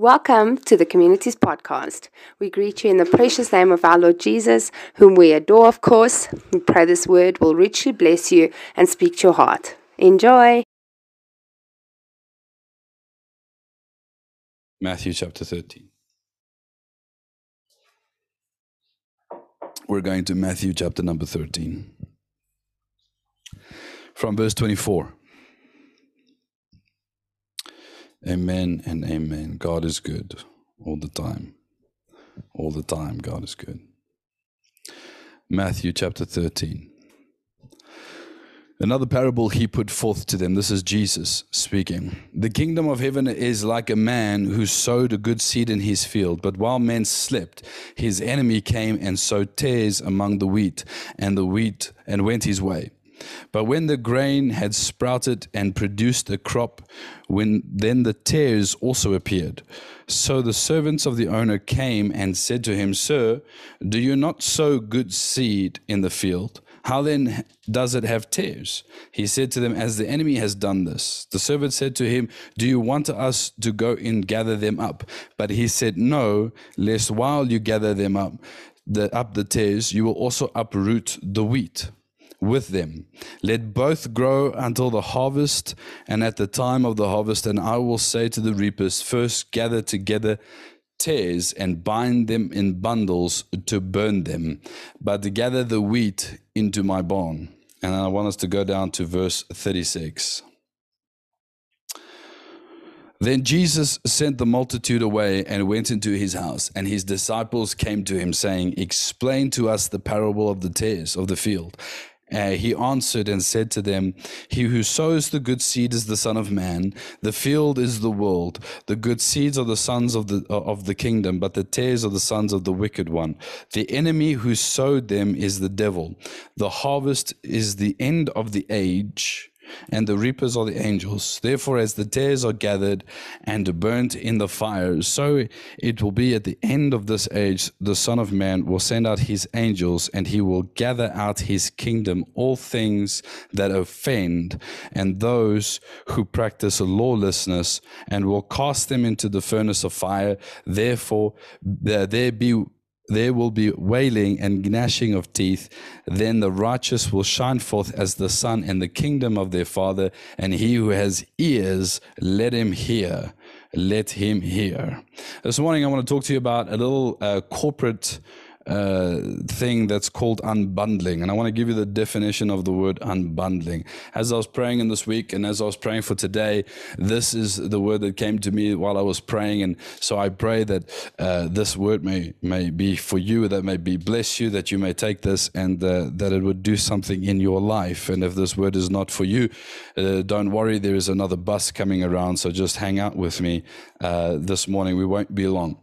Welcome to the Communities Podcast. We greet you in the precious name of our Lord Jesus, whom we adore, of course. We pray this word will richly bless you and speak to your heart. Enjoy. Matthew chapter 13. We're going to Matthew chapter number 13. From verse 24. Amen and amen. God is good all the time. All the time, God is good. Matthew chapter 13. Another parable he put forth to them. This is Jesus speaking. The kingdom of heaven is like a man who sowed a good seed in his field, but while men slept, his enemy came and sowed tares among the wheat, and the wheat and went his way. But when the grain had sprouted and produced a crop, when then the tares also appeared. So the servants of the owner came and said to him, Sir, do you not sow good seed in the field? How then does it have tares? He said to them, As the enemy has done this. The servant said to him, Do you want us to go and gather them up? But he said, No, lest while you gather them up, the, up the tares, you will also uproot the wheat with them. Let both grow until the harvest, and at the time of the harvest, and I will say to the reapers, First gather together tares and bind them in bundles to burn them, but gather the wheat into my barn. And I want us to go down to verse 36. Then Jesus sent the multitude away and went into his house, and his disciples came to him, saying, Explain to us the parable of the tares of the field. Uh, he answered and said to them, He who sows the good seed is the Son of Man. The field is the world. The good seeds are the sons of the of the kingdom, but the tares are the sons of the wicked one. The enemy who sowed them is the devil. The harvest is the end of the age and the reapers are the angels. Therefore, as the tares are gathered and burnt in the fire, so it will be at the end of this age. The Son of Man will send out his angels, and he will gather out his kingdom all things that offend and those who practice lawlessness, and will cast them into the furnace of fire. Therefore, there be there will be wailing and gnashing of teeth. Then the righteous will shine forth as the sun in the kingdom of their Father. And he who has ears, let him hear. Let him hear. This morning, I want to talk to you about a little uh, corporate uh, thing that's called unbundling. And I want to give you the definition of the word unbundling. As I was praying in this week and as I was praying for today, this is the word that came to me while I was praying. And so I pray that uh, this word may, may be for you, that may be bless you, that you may take this and uh, that it would do something in your life. And if this word is not for you, uh, don't worry, there is another bus coming around. So just hang out with me uh, this morning. We won't be long.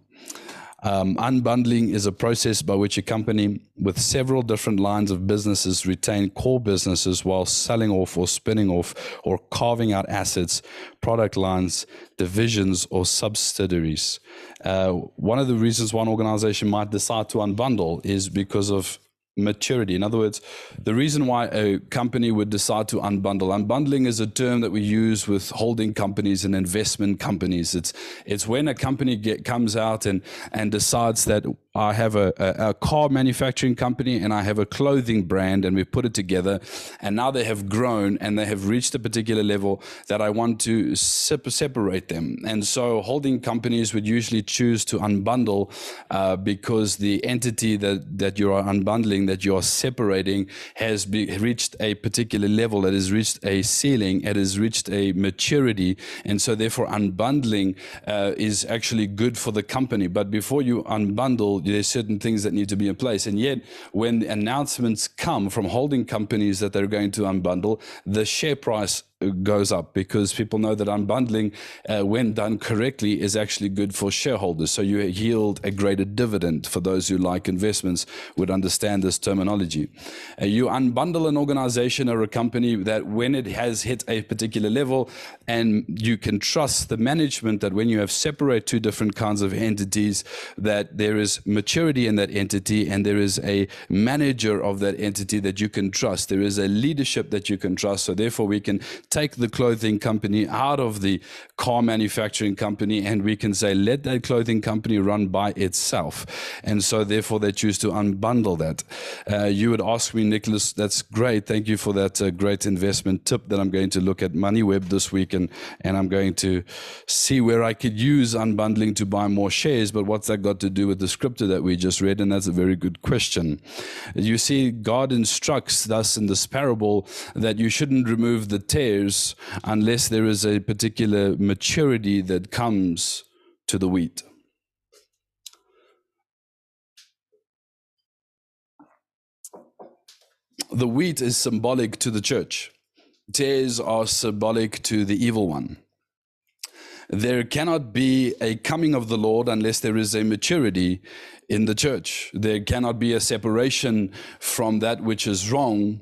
Um, unbundling is a process by which a company with several different lines of businesses retain core businesses while selling off or spinning off or carving out assets, product lines, divisions, or subsidiaries. Uh, one of the reasons one organization might decide to unbundle is because of maturity. In other words, the reason why a company would decide to unbundle, unbundling is a term that we use with holding companies and investment companies. It's it's when a company get, comes out and and decides that I have a, a, a, car manufacturing company and I have a clothing brand, and we've put it together. And now they have grown and they have reached a particular level that I want to separate them. And so, holding companies would usually choose to unbundle uh, because the entity that, that you are unbundling, that you are separating, has be, reached a particular level, it has reached a ceiling, it has reached a maturity. And so, therefore, unbundling uh, is actually good for the company. But before you unbundle, there's certain things that need to be in place. And yet, when announcements come from holding companies that they're going to unbundle, the share price goes up because people know that unbundling, uh, when done correctly, is actually good for shareholders. So you yield a greater dividend for those who like investments would understand this terminology. Uh, you unbundle an organization or a company that when it has hit a particular level, and you can trust the management that when you have separate two different kinds of entities, that there is maturity in that entity and there is a manager of that entity that you can trust. There is a leadership that you can trust. So therefore, we can take the clothing company out of the car manufacturing company and we can say, let that clothing company run by itself. And so, therefore, they choose to unbundle that. Uh, you would ask me, Nicholas, that's great. Thank you for that uh, great investment tip that I'm going to look at MoneyWeb this week and, and I'm going to see where I could use unbundling to buy more shares. But what's that got to do with the scripture that we just read? And that's a very good question. You see, God instructs us in this parable that you shouldn't remove the tares unless there is a particular maturity that comes to the wheat. The wheat is symbolic to the church. Tares are symbolic to the evil one. There cannot be a coming of the Lord unless there is a maturity in the church. There cannot be a separation from that which is wrong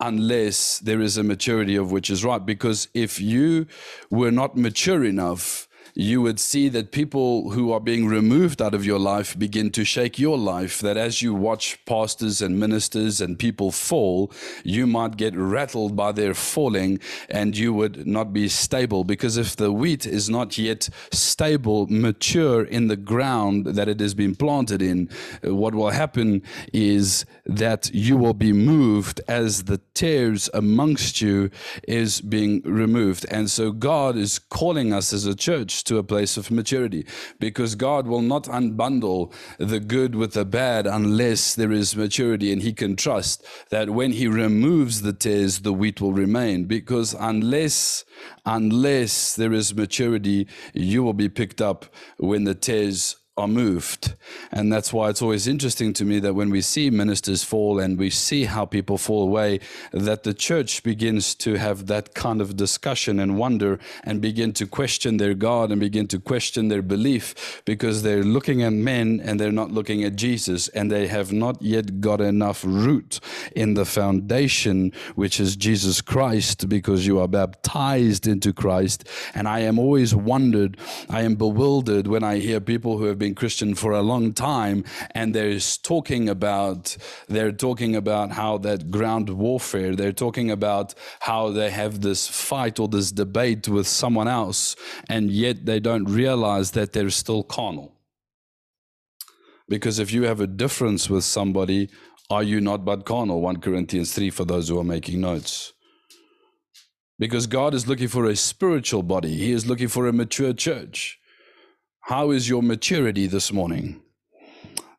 unless there is a maturity of which is right. Because if you were not mature enough, you would see that people who are being removed out of your life begin to shake your life. That as you watch pastors and ministers and people fall, you might get rattled by their falling and you would not be stable. Because if the wheat is not yet stable, mature in the ground that it has been planted in, what will happen is that you will be moved as the tares amongst you is being removed. And so God is calling us as a church to a place of maturity. Because God will not unbundle the good with the bad unless there is maturity and he can trust that when he removes the tares the wheat will remain. Because unless unless there is maturity you will be picked up when the tares are moved. And that's why it's always interesting to me that when we see ministers fall and we see how people fall away, that the church begins to have that kind of discussion and wonder and begin to question their God and begin to question their belief because they're looking at men and they're not looking at Jesus and they have not yet got enough root in the foundation, which is Jesus Christ, because you are baptized into Christ. And I am always wondered, I am bewildered when I hear people who have been been Christian for a long time, and they're talking about they're talking about how that ground warfare. They're talking about how they have this fight or this debate with someone else, and yet they don't realize that they're still carnal. Because if you have a difference with somebody, are you not but carnal? 1 Corinthians 3 for those who are making notes. Because God is looking for a spiritual body, He is looking for a mature church. How is your maturity this morning?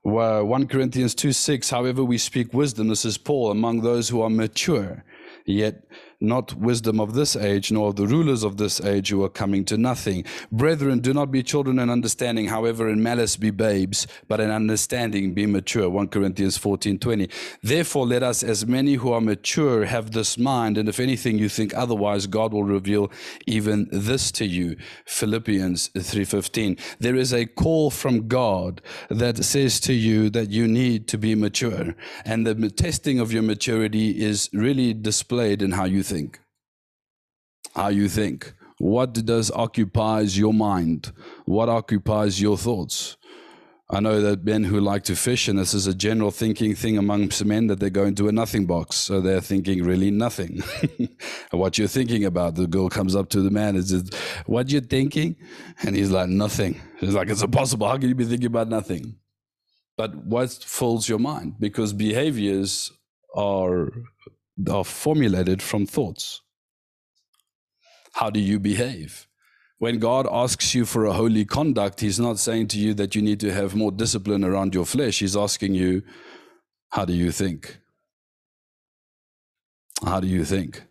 Well, 1 Corinthians 2 6, however, we speak wisdom, this is Paul, among those who are mature, yet not wisdom of this age, nor of the rulers of this age who are coming to nothing. Brethren, do not be children in understanding, however, in malice be babes, but in understanding be mature. 1 Corinthians 14 20. Therefore, let us, as many who are mature, have this mind, and if anything you think otherwise, God will reveal even this to you. Philippians 3:15. There is a call from God that says to you that you need to be mature, and the testing of your maturity is really displayed in how you think. How you think. What does occupies your mind? What occupies your thoughts? I know that men who like to fish, and this is a general thinking thing amongst men, that they go into a nothing box. So they're thinking really nothing. what you're thinking about. The girl comes up to the man and says, What you're thinking? And he's like, Nothing. He's like, It's impossible. How can you be thinking about nothing? But what fills your mind? Because behaviors are are formulated from thoughts. How do you behave? When God asks you for a holy conduct, He's not saying to you that you need to have more discipline around your flesh. He's asking you, How do you think? How do you think?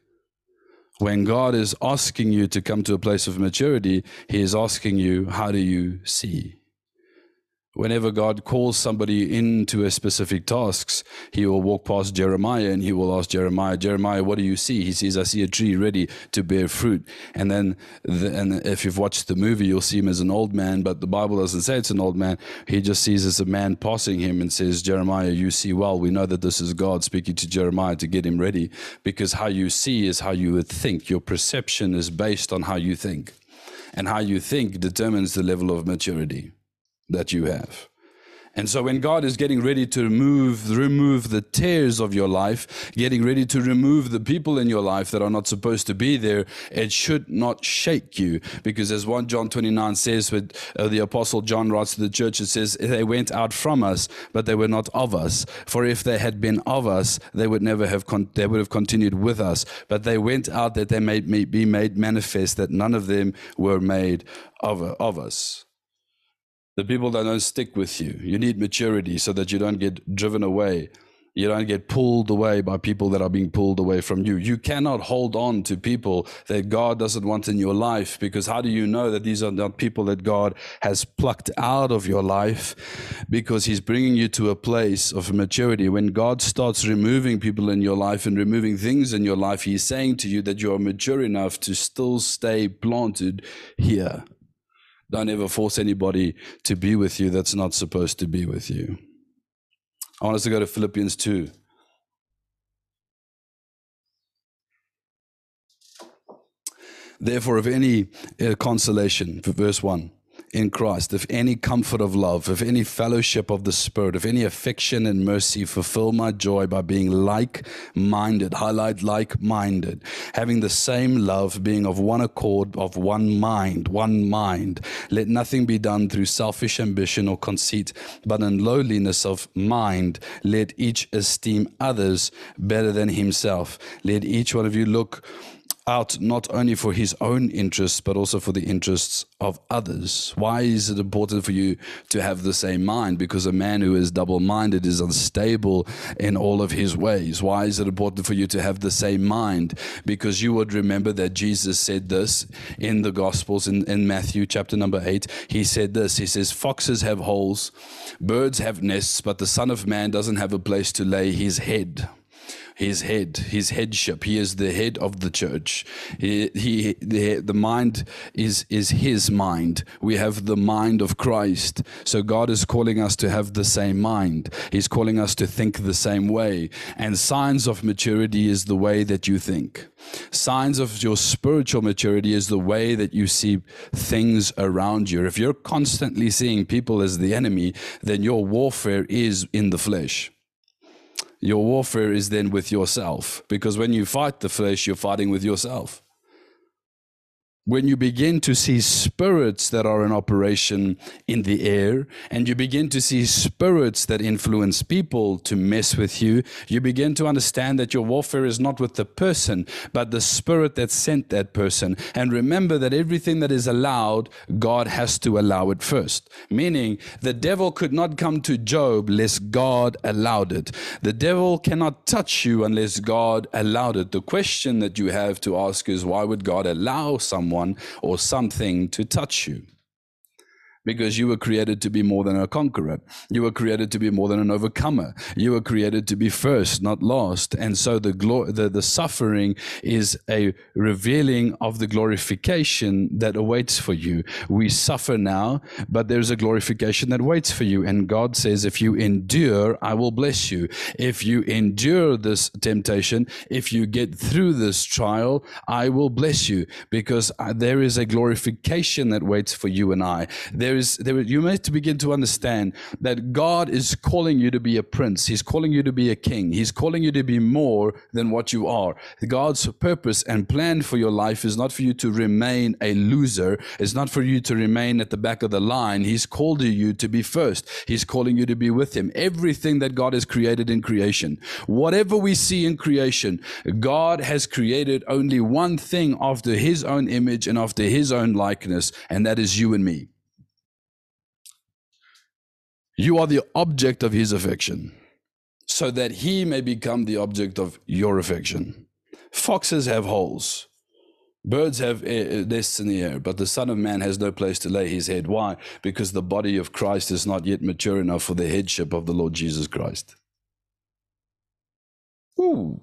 When God is asking you to come to a place of maturity, He is asking you, How do you see? Whenever God calls somebody into a specific tasks, he will walk past Jeremiah and he will ask Jeremiah, Jeremiah, what do you see? He says, I see a tree ready to bear fruit. And then, the, and if you've watched the movie, you'll see him as an old man, but the Bible doesn't say it's an old man. He just sees as a man passing him and says, Jeremiah, you see well. We know that this is God speaking to Jeremiah to get him ready because how you see is how you would think. Your perception is based on how you think. And how you think determines the level of maturity that you have. And so when God is getting ready to remove remove the tares of your life, getting ready to remove the people in your life that are not supposed to be there, it should not shake you. Because as 1 John 29 says with uh, the apostle John writes to the church it says they went out from us but they were not of us. For if they had been of us they would never have they would have continued with us. But they went out that they may be made manifest that none of them were made of, of us the people that don't stick with you. You need maturity so that you don't get driven away. You don't get pulled away by people that are being pulled away from you. You cannot hold on to people that God doesn't want in your life because how do you know that these are not people that God has plucked out of your life? Because He's bringing you to a place of maturity. When God starts removing people in your life and removing things in your life, He's saying to you that you are mature enough to still stay planted here. Don't ever force anybody to be with you that's not supposed to be with you. I want us to go to Philippians 2. Therefore, if any uh, consolation, verse 1, in Christ, if any comfort of love, if any fellowship of the Spirit, if any affection and mercy, fulfill my joy by being like minded, highlight like minded, having the same love, being of one accord, of one mind, one mind. Let nothing be done through selfish ambition or conceit, but in lowliness of mind, let each esteem others better than himself. Let each one of you look out not only for his own interests, but also for the interests of others. Why is it important for you to have the same mind? Because a man who is double minded is unstable in all of his ways. Why is it important for you to have the same mind? Because you would remember that Jesus said this in the Gospels in, in Matthew chapter number eight. He said this He says, Foxes have holes, birds have nests, but the Son of Man doesn't have a place to lay his head his head, his headship. He is the head of the church. He, he the, the mind is, is his mind. We have the mind of Christ. So God is calling us to have the same mind. He's calling us to think the same way. And signs of maturity is the way that you think. Signs of your spiritual maturity is the way that you see things around you. If you're constantly seeing people as the enemy, then your warfare is in the flesh your warfare is then with yourself. Because when you fight the flesh, you're fighting with yourself when you begin to see spirits that are in operation in the air, and you begin to see spirits that influence people to mess with you, you begin to understand that your warfare is not with the person, but the spirit that sent that person. And remember that everything that is allowed, God has to allow it first. Meaning, the devil could not come to Job unless God allowed it. The devil cannot touch you unless God allowed it. The question that you have to ask is why would God allow someone? Someone or something to touch you because you were created to be more than a conqueror. You were created to be more than an overcomer. You were created to be first, not last. And so the, glo- the, the suffering is a revealing of the glorification that awaits for you. We suffer now, but there's a glorification that waits for you. And God says, if you endure, I will bless you. If you endure this temptation, if you get through this trial, I will bless you because uh, there is a glorification that waits for you and I. There there is there you must begin to understand that God is calling you to be a prince. He's calling you to be a king. He's calling you to be more than what you are. God's purpose and plan for your life is not for you to remain a loser. It's not for you to remain at the back of the line. He's called you to be first. He's calling you to be with him. Everything that God has created in creation, whatever we see in creation, God has created only one thing after his own image and after his own likeness, and that is you and me. You are the object of his affection, so that he may become the object of your affection. Foxes have holes. Birds have eh, eh, nests in the air, but the Son of Man has no place to lay his head. Why? Because the body of Christ is not yet mature enough for the headship of the Lord Jesus Christ. Ooh.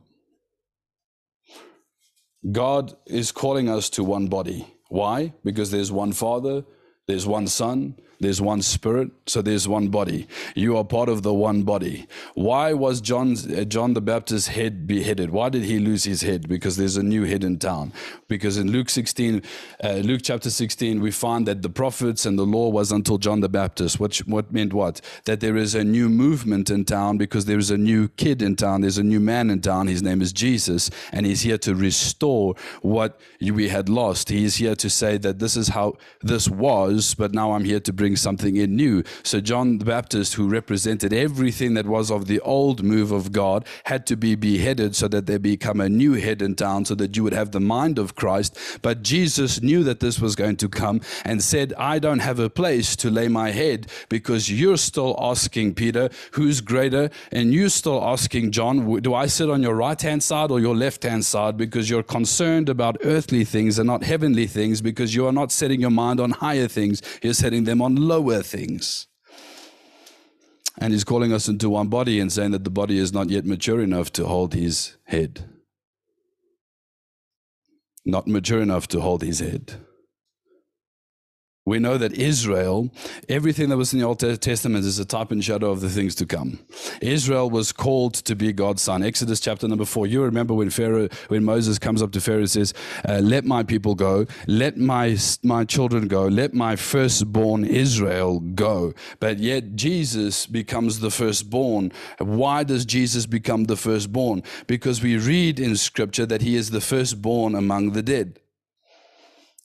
God is calling us to one body. Why? Because there's one Father, There's one Son, there's one Spirit, so there's one body. You are part of the one body. Why was John's, uh, John the Baptist's head beheaded? Why did he lose his head? Because there's a new head in town. Because in Luke 16, uh, Luke chapter 16, we find that the prophets and the law was until John the Baptist. Which what meant what? That there is a new movement in town because there is a new kid in town. There's a new man in town. His name is Jesus, and he's here to restore what we had lost. He is here to say that this is how this was, but now I'm here to bring something in new. So John the Baptist, who represented everything that was of the old move of God, had to be beheaded so that there become a new head in town, so that you would have the mind of Christ. But Jesus knew that this was going to come and said, I don't have a place to lay my head because you're still asking Peter, who's greater? And you're still asking John, do I sit on your right hand side or your left hand side? Because you're concerned about earthly things and not heavenly things because you are not setting your mind on higher things, you're setting them on lower things. And he's calling us into one body and saying that the body is not yet mature enough to hold his head. Not mature enough to hold his head. We know that Israel, everything that was in the Old Testament is a type and shadow of the things to come. Israel was called to be God's son. Exodus chapter number four. You remember when Pharaoh, when Moses comes up to Pharaoh and says, uh, "Let my people go. Let my my children go. Let my firstborn Israel go." But yet Jesus becomes the firstborn. Why does Jesus become the firstborn? Because we read in Scripture that he is the firstborn among the dead.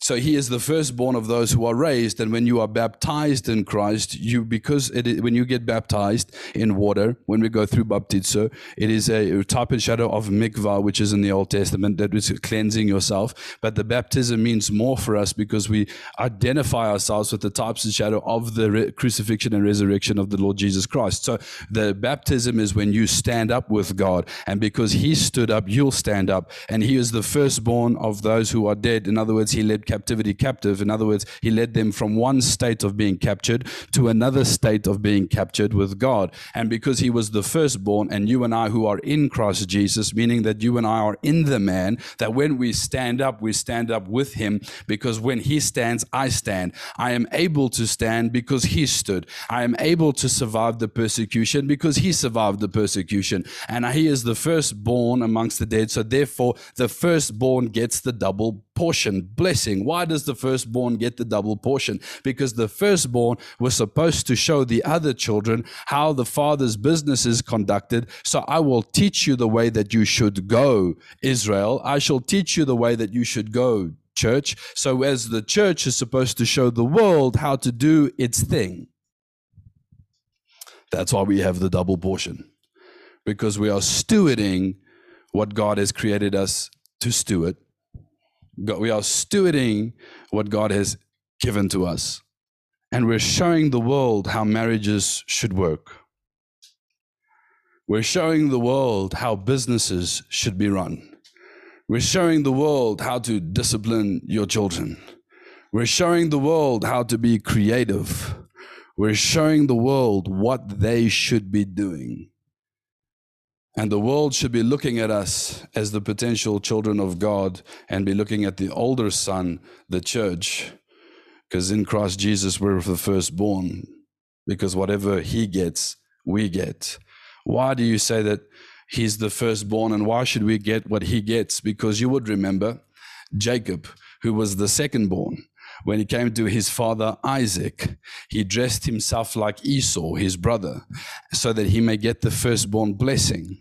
So he is the firstborn of those who are raised. And when you are baptized in Christ, you because it, when you get baptized in water, when we go through baptizo, it is a type and shadow of mikvah, which is in the Old Testament, that is cleansing yourself. But the baptism means more for us because we identify ourselves with the types and shadow of the crucifixion and resurrection of the Lord Jesus Christ. So the baptism is when you stand up with God, and because He stood up, you'll stand up, and He is the firstborn of those who are dead. In other words, He led captivity captive. In other words, he led them from one state of being captured to another state of being captured with God. And because he was the firstborn, and you and I who are in Christ Jesus, meaning that you and I are in the man, that when we stand up, we stand up with him because when he stands, I stand. I am able to stand because he stood. I am able to survive the persecution because he survived the persecution. And he is the firstborn amongst the dead. So therefore, the firstborn gets the double portion, blessing. Why does the firstborn get the double portion? Because the firstborn was supposed to show the other children how the father's business is conducted. So I will teach you the way that you should go, Israel. I shall teach you the way that you should go, church. So as the church is supposed to show the world how to do its thing. That's why we have the double portion. Because we are stewarding what God has created us to steward God, we are stewarding what God has given to us. And we're showing the world how marriages should work. We're showing the world how businesses should be run. We're showing the world how to discipline your children. We're showing the world how to be creative. We're showing the world what they should be doing. And the world should be looking at us as the potential children of God and be looking at the older son, the church. Because in Christ Jesus, we're the firstborn. Because whatever he gets, we get. Why do you say that he's the firstborn and why should we get what he gets? Because you would remember Jacob, who was the secondborn. When he came to his father Isaac, he dressed himself like Esau, his brother, so that he may get the firstborn blessing.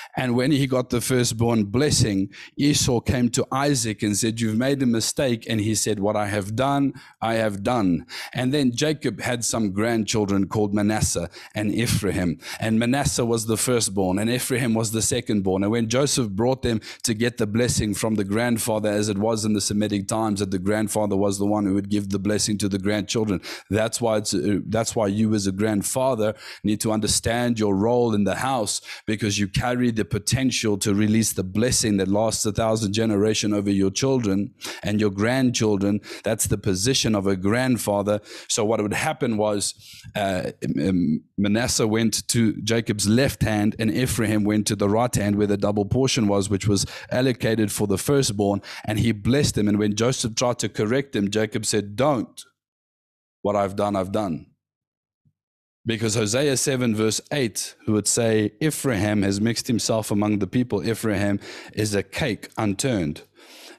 And when he got the firstborn blessing, Esau came to Isaac and said, You've made a mistake. And he said, What I have done, I have done. And then Jacob had some grandchildren called Manasseh and Ephraim. And Manasseh was the firstborn, and Ephraim was the secondborn. And when Joseph brought them to get the blessing from the grandfather, as it was in the Semitic times, that the grandfather was the one who would give the blessing to the grandchildren. That's why it's, uh, that's why you as a grandfather need to understand your role in the house because you carry the potential to release the blessing that lasts a thousand generation over your children and your grandchildren. That's the position of a grandfather. So what would happen was uh, Manasseh went to Jacob's left hand and Ephraim went to the right hand where the double portion was, which was allocated for the firstborn. And he blessed him. And when Joseph tried to correct him, Jacob said, don't What I've done, I've done. Because Hosea 7, verse 8 who would say, Ephraim has mixed himself among the people. Ephraim is a cake unturned.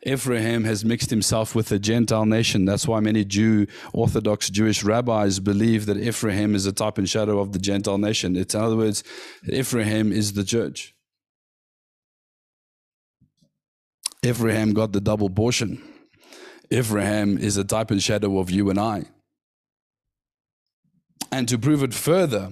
Ephraim has mixed himself with the Gentile nation. That's why many Jew, Orthodox Jewish rabbis believe that Ephraim is a type and shadow of the Gentile nation. It's, in other words, Ephraim is the church. Ephraim got the double portion. Ephraim is a type and shadow of you and I. And to prove it further,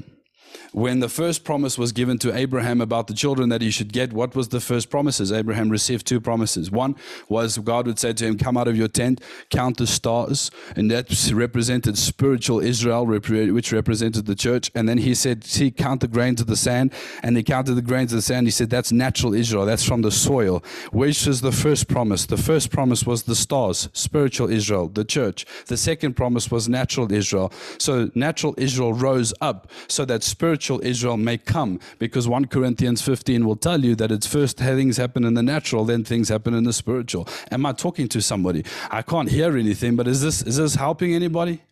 when the first promise was given to Abraham about the children that he should get, what was the first promises? Abraham received two promises. One was God would say to him, Come out of your tent, count the stars. And that represented spiritual Israel, which represented the church. And then he said, See, count the grains of the sand. And he counted the grains of the sand. He said, That's natural Israel. That's from the soil. Which was the first promise? The first promise was the stars, spiritual Israel, the church. The second promise was natural Israel. So natural Israel rose up so that spiritual Israel may come because 1 Corinthians 15 will tell you that it's first things happen in the natural, then things happen in the spiritual. Am I talking to somebody? I can't hear anything, but is this, is this helping anybody?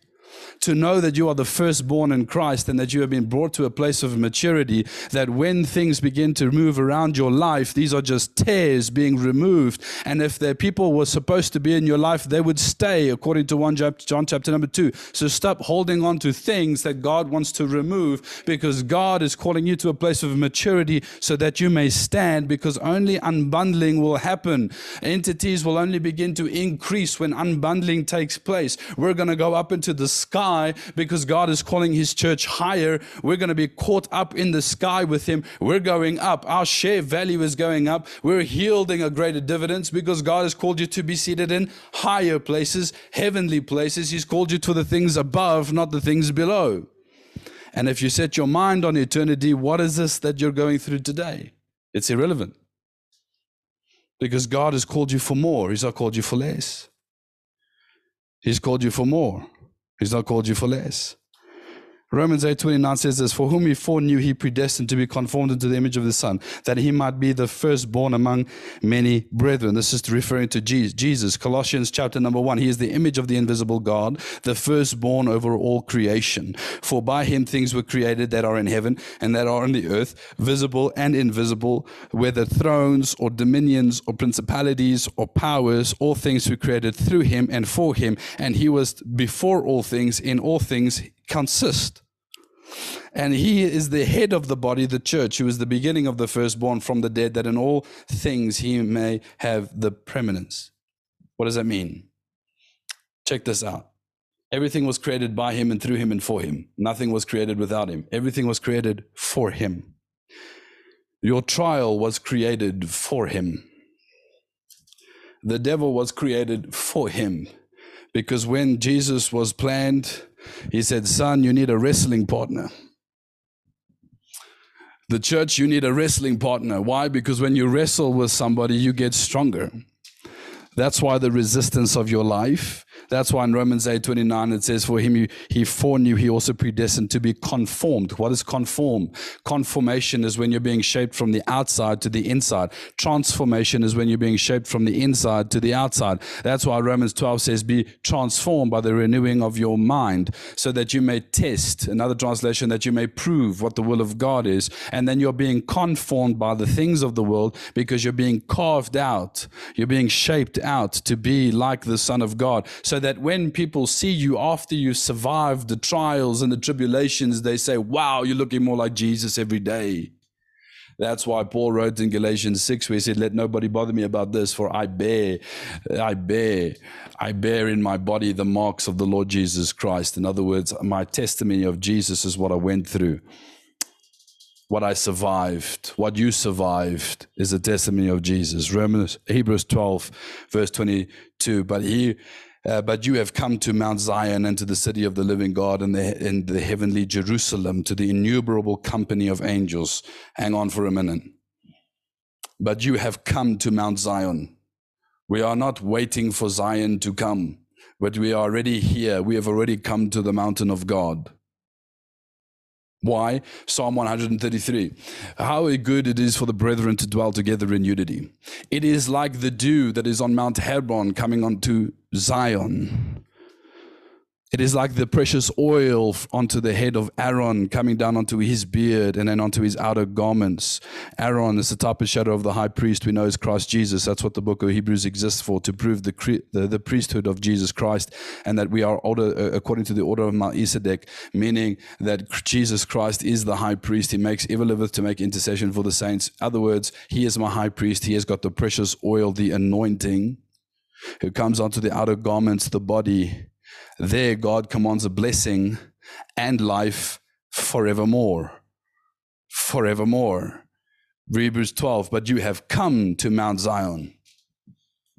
To know that you are the firstborn in Christ and that you have been brought to a place of maturity, that when things begin to move around your life, these are just tares being removed. And if the people were supposed to be in your life, they would stay, according to 1 John chapter number 2. So stop holding on to things that God wants to remove because God is calling you to a place of maturity so that you may stand because only unbundling will happen. Entities will only begin to increase when unbundling takes place. We're going to go up into the sky because God is calling his church higher. We're going to be caught up in the sky with him. We're going up. Our share value is going up. We're yielding a greater dividends because God has called you to be seated in higher places, heavenly places. He's called you to the things above, not the things below. And if you set your mind on eternity, what is this that you're going through today? It's irrelevant. Because God has called you for more. He's not called you for less. He's called you for more. He's not called you for less. Romans 8:29 says this, For whom he foreknew, he predestined to be conformed into the image of the Son, that he might be the firstborn among many brethren. This is referring to Jesus. Colossians chapter number 1, he is the image of the invisible God, the firstborn over all creation. For by him things were created that are in heaven and that are on the earth, visible and invisible, whether thrones or dominions or principalities or powers, all things were created through him and for him, and he was before all things, in all things consist. And he is the head of the body, the church, who is the beginning of the firstborn from the dead, that in all things he may have the preeminence. What does that mean? Check this out. Everything was created by him and through him and for him. Nothing was created without him. Everything was created for him. Your trial was created for him. The devil was created for him. Because when Jesus was planned, he said, Son, you need a wrestling partner. The church, you need a wrestling partner. Why? Because when you wrestle with somebody, you get stronger. That's why the resistance of your life that's why in Romans 8 29 it says, For him he, foreknew, he also predestined to be conformed. What is conform? Conformation is when you're being shaped from the outside to the inside. Transformation is when you're being shaped from the inside to the outside. That's why Romans 12 says, Be transformed by the renewing of your mind, so that you may test, another translation, that you may prove what the will of God is. And then you're being conformed by the things of the world because you're being carved out. You're being shaped out to be like the Son of God. So that when people see you after you survive the trials and the tribulations, they say, Wow, you're looking more like Jesus every day. That's why Paul wrote in Galatians 6, where he said, Let nobody bother me about this, for I bear, I bear, I bear in my body the marks of the Lord Jesus Christ. In other words, my testimony of Jesus is what I went through. What I survived, what you survived is a testimony of Jesus. Romans, Hebrews 12, verse 22. But he uh, but you have come to Mount Zion and to the city of the living God and the, and the heavenly Jerusalem, to the innumerable company of angels. Hang on for a minute. But you have come to Mount Zion. We are not waiting for Zion to come, but we are already here. We have already come to the mountain of God. Why? Psalm 133. How good it is for the brethren to dwell together in unity. It is like the dew that is on Mount Hermon coming onto Zion. It is like the precious oil onto the head of Aaron, coming down onto his beard and then onto his outer garments. Aaron is the type of shadow of the high priest we know is Christ Jesus. That's what the book of Hebrews exists for, to prove the, the, the priesthood of Jesus Christ and that we are order, uh, according to the order of Melchizedek, meaning that Jesus Christ is the high priest. He makes ever liveth to make intercession for the saints. In other words, he is my high priest. He has got the precious oil, the anointing, who comes onto the outer garments, the body there, God commands a blessing and life forevermore. Forevermore. Hebrews 12, but you have come to Mount Zion.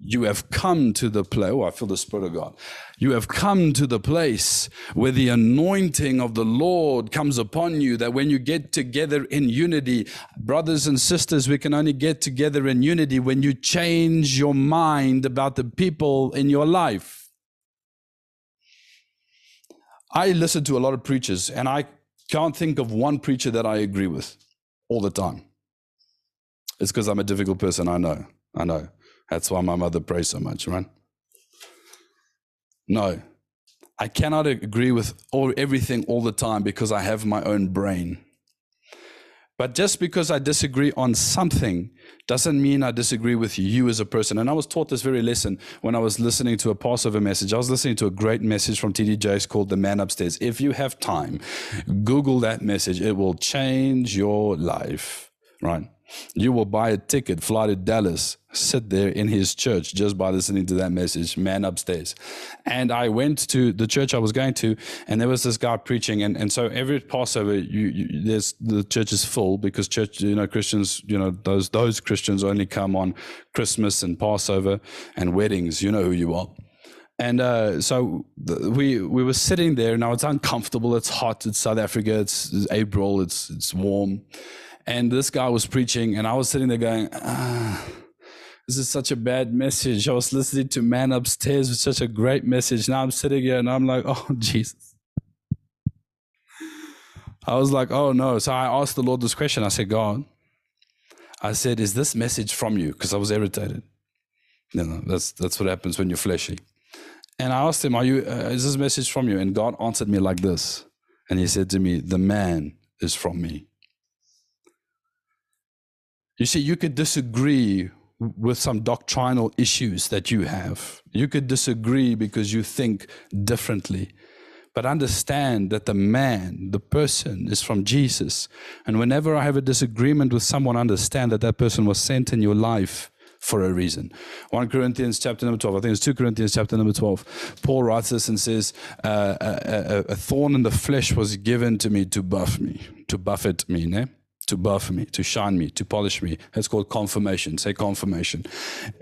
You have come to the place. Oh, I feel the Spirit of God. You have come to the place where the anointing of the Lord comes upon you. That when you get together in unity, brothers and sisters, we can only get together in unity when you change your mind about the people in your life. I listen to a lot of preachers, and I can't think of one preacher that I agree with all the time. It's because I'm a difficult person. I know. I know. That's why my mother prays so much, right? No, I cannot agree with all, everything all the time because I have my own brain. But just because I disagree on something doesn't mean I disagree with you as a person. And I was taught this very lesson when I was listening to a Passover message. I was listening to a great message from T.D. Jakes called The Man Upstairs. If you have time, Google that message. It will change your life, right? You will buy a ticket, fly to Dallas, sit there in his church just by listening to that message, man upstairs. And I went to the church I was going to, and there was this guy preaching. And, and so every Passover, you, you, there's the church is full because church, you know, Christians, you know, those those Christians only come on Christmas and Passover and weddings. You know who you are. And uh, so we we were sitting there. Now it's uncomfortable. It's hot. It's South Africa. It's, it's April. It's it's warm. And this guy was preaching, and I was sitting there going, ah, this is such a bad message. I was listening to Man Upstairs with such a great message. Now I'm sitting here and I'm like, oh, Jesus. I was like, oh no. So I asked the Lord this question. I said, God, I said, is this message from you? Because I was irritated. You know, that's, that's what happens when you're fleshy. And I asked him, are you, uh, is this message from you? And God answered me like this. And he said to me, the man is from me. You see, you could disagree with some doctrinal issues that you have. You could disagree because you think differently. But understand that the man, the person, is from Jesus. And whenever I have a disagreement with someone, understand that that person was sent in your life for a reason. 1 Corinthians chapter number 12, I think it's 2 Corinthians chapter number 12. Paul writes this and says, uh, a, a, a, thorn in the flesh was given to me to buff me, to buffet me. Ne? To buff me, to shine me, to polish me. It's called confirmation. Say confirmation.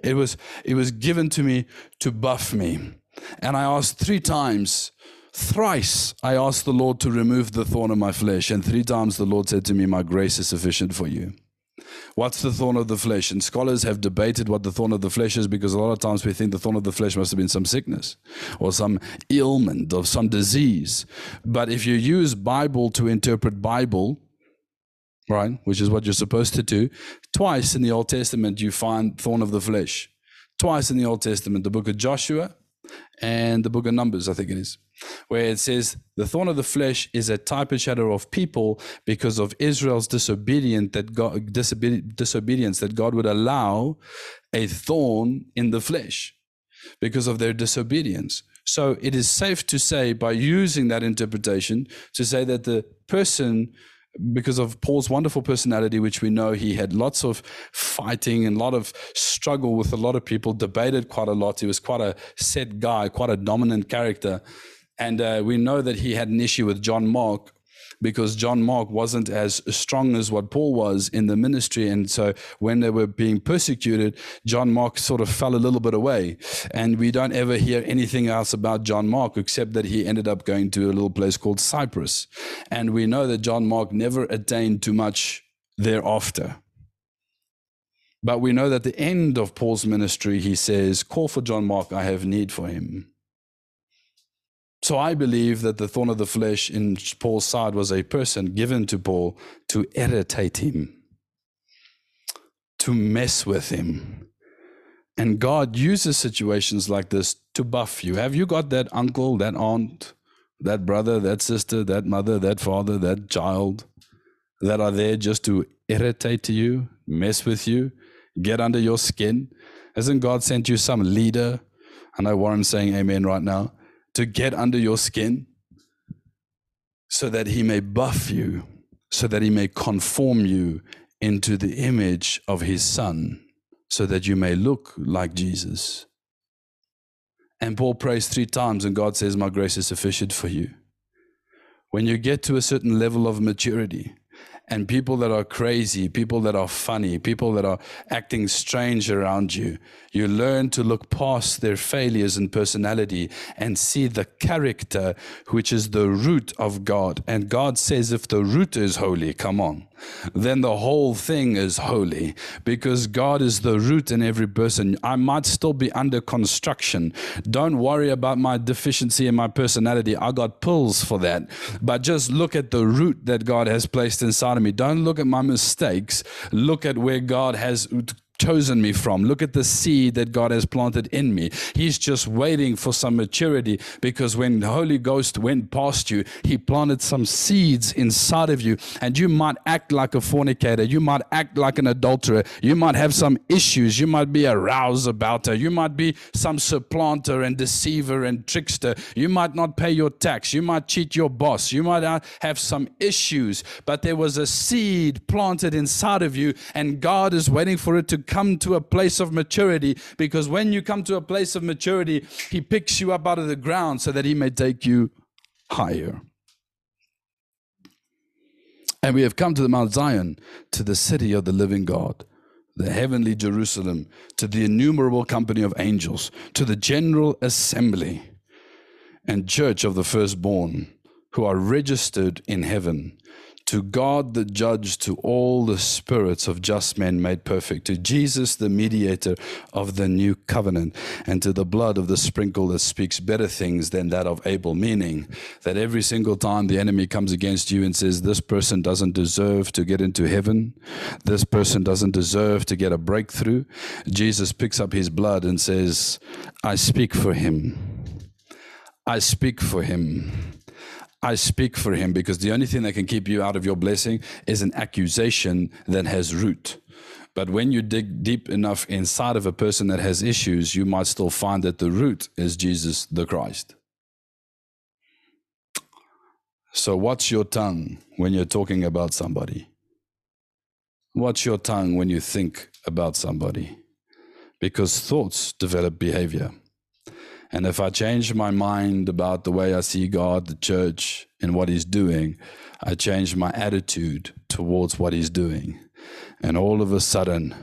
It was it was given to me to buff me. And I asked three times, thrice I asked the Lord to remove the thorn of my flesh, and three times the Lord said to me, My grace is sufficient for you. What's the thorn of the flesh? And scholars have debated what the thorn of the flesh is because a lot of times we think the thorn of the flesh must have been some sickness or some ailment or some disease. But if you use Bible to interpret Bible, right? Which is what you're supposed to do. Twice in the Old Testament, you find thorn of the flesh. Twice in the Old Testament, the book of Joshua and the book of Numbers, I think it is, where it says the thorn of the flesh is a type and shadow of people because of Israel's disobedience that God, disobedience that God would allow a thorn in the flesh because of their disobedience. So it is safe to say, by using that interpretation, to say that the person because of Paul's wonderful personality, which we know he had lots of fighting and a lot of struggle with a lot of people, debated quite a lot. He was quite a set guy, quite a dominant character. And uh, we know that he had an issue with John Mark because John Mark wasn't as strong as what Paul was in the ministry. And so when they were being persecuted, John Mark sort of fell a little bit away. And we don't ever hear anything else about John Mark except that he ended up going to a little place called Cyprus. And we know that John Mark never attained too much thereafter. But we know that the end of Paul's ministry, he says, Call for John Mark, I have need for him. So I believe that the thorn of the flesh in Paul's side was a person given to Paul to irritate him, to mess with him. And God uses situations like this to buff you. Have you got that uncle, that aunt, that brother, that sister, that mother, that father, that child that are there just to irritate you, mess with you, get under your skin? Hasn't God sent you some leader? I know Warren's saying amen right now. To get under your skin so that he may buff you, so that he may conform you into the image of his son, so that you may look like Jesus. And Paul prays three times, and God says, My grace is sufficient for you. When you get to a certain level of maturity, and people that are crazy, people that are funny, people that are acting strange around you. You learn to look past their failures and personality and see the character, which is the root of God. And God says, if the root is holy, come on, then the whole thing is holy because God is the root in every person. I might still be under construction. Don't worry about my deficiency in my personality. I got pills for that. But just look at the root that God has placed inside of me. Don't look at my mistakes. Look at where God has chosen me from. Look at the seed that God has planted in me. He's just waiting for some maturity because when the Holy Ghost went past you, He planted some seeds inside of you, and you might act like a fornicator. You might act like an adulterer. You might have some issues. You might be a rouseabouter. You might be some supplanter and deceiver and trickster. You might not pay your tax. You might cheat your boss. You might have some issues, but there was a seed planted inside of you, and God is waiting for it to come to a place of maturity because when you come to a place of maturity, He picks you up out of the ground so that He may take you higher. And we have come to the Mount Zion, to the city of the living God, the heavenly Jerusalem, to the innumerable company of angels, to the general assembly and church of the firstborn who are registered in heaven to God the judge, to all the spirits of just men made perfect, to Jesus the mediator of the new covenant, and to the blood of the sprinkle that speaks better things than that of Abel. Meaning that every single time the enemy comes against you and says, This person doesn't deserve to get into heaven, this person doesn't deserve to get a breakthrough, Jesus picks up his blood and says, I speak for him. I speak for him. I speak for him because the only thing that can keep you out of your blessing is an accusation that has root. But when you dig deep enough inside of a person that has issues, you might still find that the root is Jesus the Christ. So, what's your tongue when you're talking about somebody? What's your tongue when you think about somebody? Because thoughts develop behavior. And if I change my mind about the way I see God, the church, and what He's doing, I change my attitude towards what He's doing. And all of a sudden,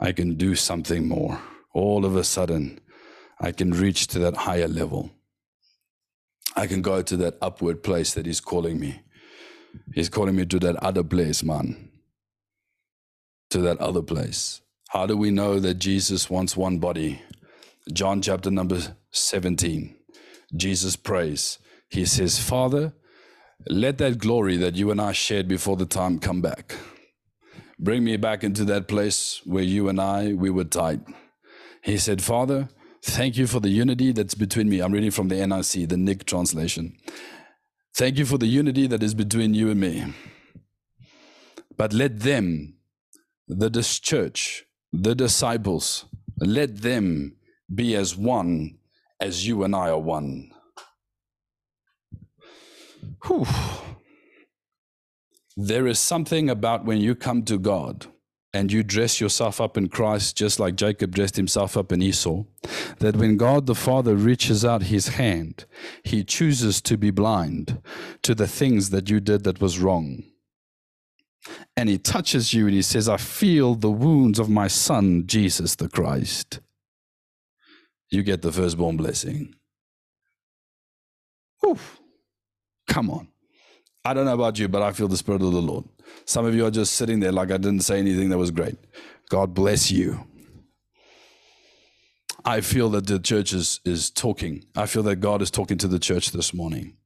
I can do something more. All of a sudden, I can reach to that higher level. I can go to that upward place that He's calling me. He's calling me to that other place, man. To that other place. How do we know that Jesus wants one body? John chapter number 17. Jesus prays. He says, Father, let that glory that you and I shared before the time come back. Bring me back into that place where you and I, we were tied. He said, Father, thank you for the unity that's between me. I'm reading from the NIC, the Nick translation. Thank you for the unity that is between you and me. But let them, the church, the disciples, let them be as one as you and I are one. Whew. There is something about when you come to God and you dress yourself up in Christ just like Jacob dressed himself up in Esau, that when God the Father reaches out his hand, he chooses to be blind to the things that you did that was wrong. And he touches you and he says, I feel the wounds of my son, Jesus the Christ you get the firstborn blessing. Oof. Come on. I don't know about you, but I feel the Spirit of the Lord. Some of you are just sitting there like I didn't say anything that was great. God bless you. I feel that the church is, is talking. I feel that God is talking to the church this morning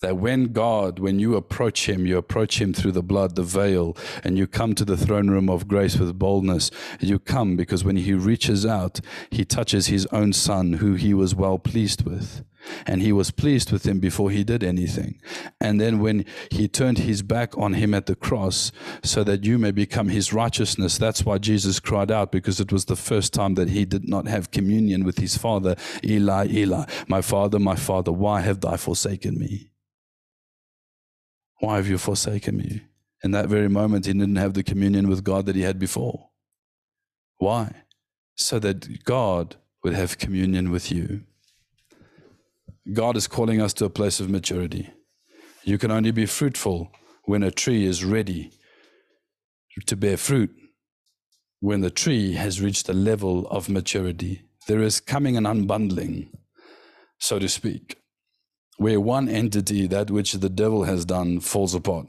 that when God, when you approach Him, you approach Him through the blood, the veil, and you come to the throne room of grace with boldness. You come because when He reaches out, He touches His own Son, who He was well pleased with. and he was pleased with him before he did anything. And then when he turned his back on him at the cross, so that you may become his righteousness, that's why Jesus cried out, because it was the first time that he did not have communion with his father. Eli, Eli, my father, my father, why have thou forsaken me? Why have you forsaken me? In that very moment, he didn't have the communion with God that he had before. Why? So that God would have communion with you. God is calling us to a place of maturity. You can only be fruitful when a tree is ready to bear fruit, when the tree has reached a level of maturity. There is coming an unbundling, so to speak, where one entity, that which the devil has done, falls apart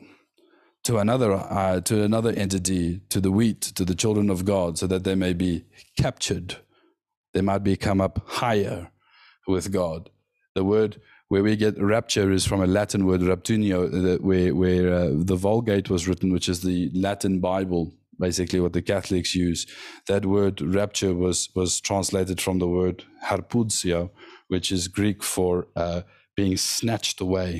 to another uh, to another entity, to the wheat, to the children of God, so that they may be captured. They might become up higher with God. The word where we get rapture is from a Latin word raptunio, where where uh, the Vulgate was written, which is the Latin Bible, basically what the Catholics use. That word rapture was was translated from the word harpazo, which is Greek for uh, being snatched away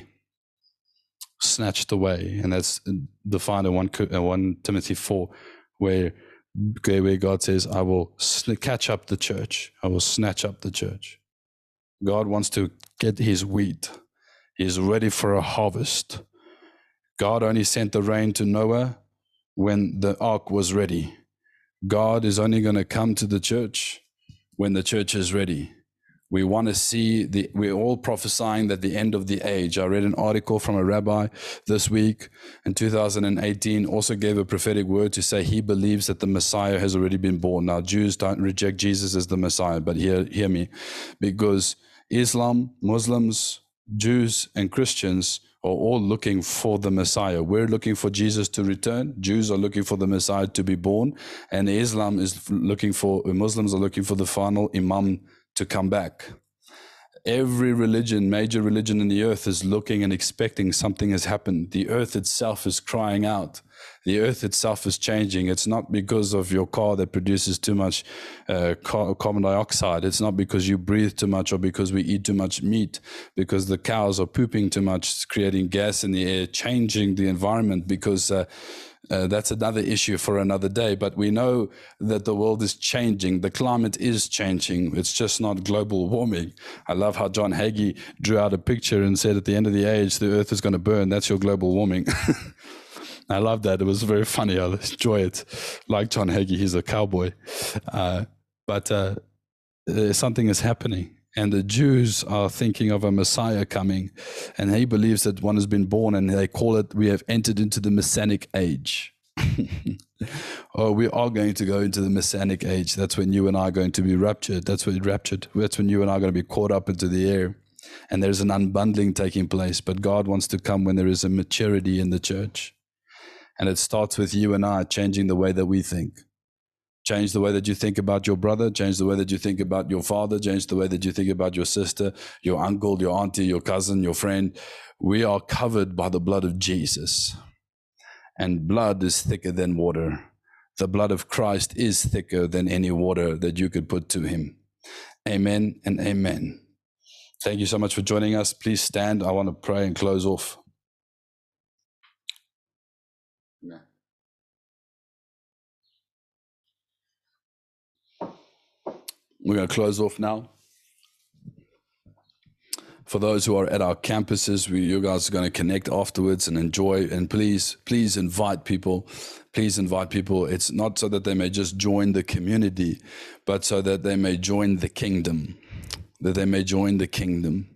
snatched away, and that's defined in one uh, one Timothy four, where where God says, "I will catch up the church. I will snatch up the church." God wants to get His wheat. He's ready for a harvest. God only sent the rain to Noah when the ark was ready. God is only going to come to the church when the church is ready. We want to see the, we're all prophesying that the end of the age. I read an article from a rabbi this week in 2018, also gave a prophetic word to say he believes that the Messiah has already been born. Now, Jews don't reject Jesus as the Messiah, but hear, hear me, because Islam, Muslims, Jews, and Christians are all looking for the Messiah. We're looking for Jesus to return. Jews are looking for the Messiah to be born. And Islam is looking for, Muslims are looking for the final Imam to come back. Every religion, major religion in the earth, is looking and expecting something has happened. The earth itself is crying out. The earth itself is changing. It's not because of your car that produces too much uh, carbon dioxide. It's not because you breathe too much or because we eat too much meat, because the cows are pooping too much, creating gas in the air, changing the environment because. Uh, uh, that's another issue for another day. But we know that the world is changing. The climate is changing. It's just not global warming. I love how John Hagee drew out a picture and said at the end of the age, the earth is going to burn. That's your global warming. I love that. It was very funny. I enjoy it. Like John Hagee, he's a cowboy. Uh, but uh, something is happening and the Jews are thinking of a Messiah coming, and he believes that one has been born, and they call it, we have entered into the Messianic age. oh, we are going to go into the Messianic age. That's when you and I are going to be raptured. That's when raptured. That's when you and I are going to be caught up into the air. And there's an unbundling taking place. But God wants to come when there is a maturity in the church. And it starts with you and I changing the way that we think. Change the way that you think about your brother, change the way that you think about your father, change the way that you think about your sister, your uncle, your auntie, your cousin, your friend. We are covered by the blood of Jesus. And blood is thicker than water. The blood of Christ is thicker than any water that you could put to him. Amen and amen. Thank you so much for joining us. Please stand. I want to pray and close off. We're going to close off now. For those who are at our campuses, we, you guys are going to connect afterwards and enjoy. And please, please invite people. Please invite people. It's not so that they may just join the community, but so that they may join the kingdom. That they may join the kingdom.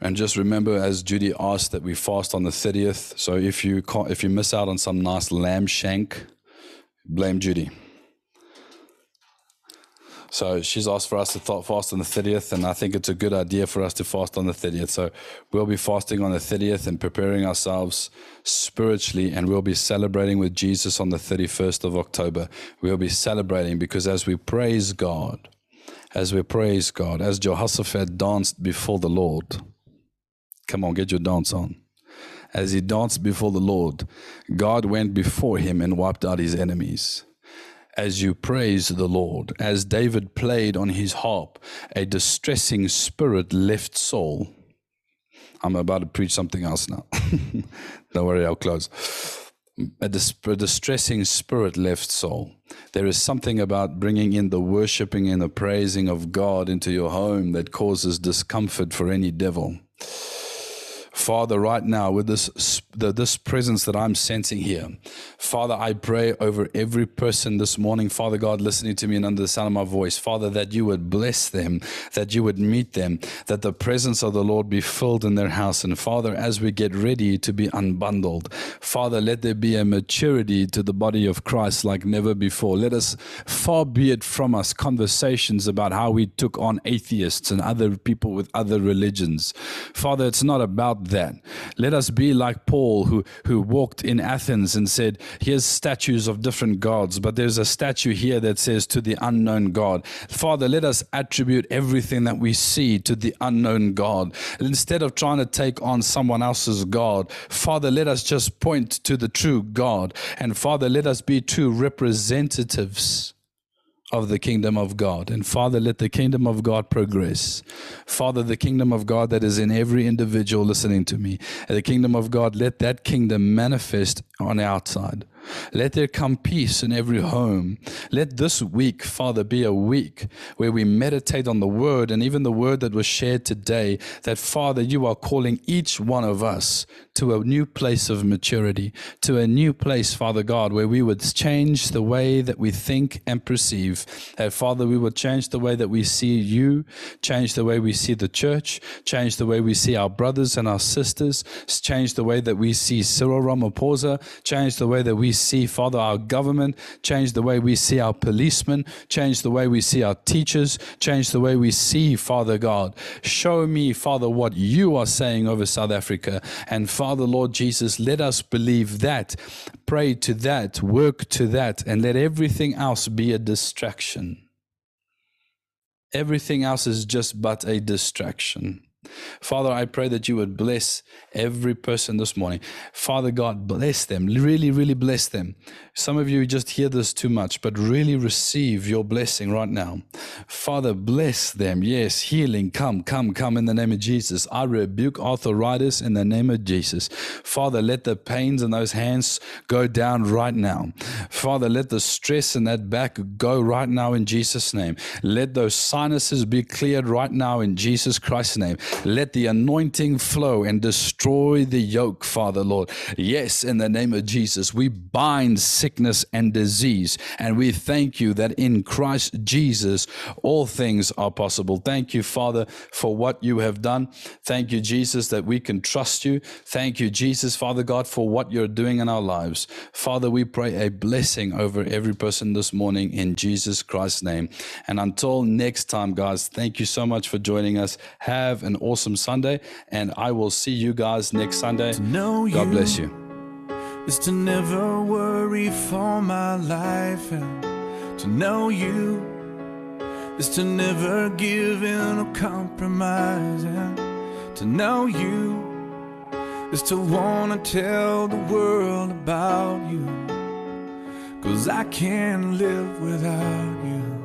And just remember, as Judy asked, that we fast on the 30th. So if you if you miss out on some nice lamb shank, blame Judy. So she's asked for us to fast on the 30th, and I think it's a good idea for us to fast on the 30th. So we'll be fasting on the 30th and preparing ourselves spiritually, and we'll be celebrating with Jesus on the 31st of October. We'll be celebrating because as we praise God, as we praise God, as Jehoshaphat danced before the Lord, come on, get your dance on. As he danced before the Lord, God went before him and wiped out his enemies. As you praise the Lord. As David played on his harp, a distressing spirit left Saul. I'm about to preach something else now. Don't worry, I'll close. A, dis- a distressing spirit left Saul. There is something about bringing in the worshiping and the praising of God into your home that causes discomfort for any devil. Father, right now, with this, the, this presence that I'm sensing here, Father, I pray over every person this morning, Father God, listening to me and under the sound of my voice, Father, that you would bless them, that you would meet them, that the presence of the Lord be filled in their house. And Father, as we get ready to be unbundled, Father, let there be a maturity to the body of Christ like never before. Let us, far be it from us, conversations about how we took on atheists and other people with other religions. Father, it's not about that. Let us be like Paul, who, who walked in Athens and said, Here's statues of different gods, but there's a statue here that says, To the unknown God. Father, let us attribute everything that we see to the unknown God. Instead of trying to take on someone else's God, Father, let us just point to the true God. And Father, let us be true representatives of the kingdom of God. And Father, let the kingdom of God progress. Father, the kingdom of God that is in every individual listening to me, the kingdom of God, let that kingdom manifest on the outside. Let there come peace in every home. Let this week, Father, be a week where we meditate on the word and even the word that was shared today. That, Father, you are calling each one of us to a new place of maturity, to a new place, Father God, where we would change the way that we think and perceive. That, Father, we would change the way that we see you, change the way we see the church, change the way we see our brothers and our sisters, change the way that we see Cyril Ramaphosa, change the way that we see, Father, our government, change the way we see our policemen, change the way we see our teachers, change the way we see, Father God. Show me, Father, what you are saying over South Africa. And Father, Lord Jesus, let us believe that, pray to that, work to that, and let everything else be a distraction. Everything else is just but a distraction. Father, I pray that you would bless every person this morning. Father God, bless them. Really, really bless them. Some of you just hear this too much, but really receive your blessing right now. Father, bless them. Yes, healing. Come, come, come in the name of Jesus. I rebuke arthritis in the name of Jesus. Father, let the pains in those hands go down right now. Father, let the stress in that back go right now in Jesus' name. Let those sinuses be cleared right now in Jesus Christ's name. Let the anointing flow and destroy the yoke, Father, Lord. Yes, in the name of Jesus, we bind sickness and disease, and we thank you that in Christ Jesus, all things are possible. Thank you, Father, for what you have done. Thank you, Jesus, that we can trust you. Thank you, Jesus, Father God, for what you're doing in our lives. Father, we pray a blessing over every person this morning in Jesus Christ's name. And until next time, guys, thank you so much for joining us. Have an awesome Sunday, and I will see you guys next Sunday. God bless you. Is to never worry for my life and to know you is to never give in or compromise and to know you is to wanna tell the world about you cause I can't live without you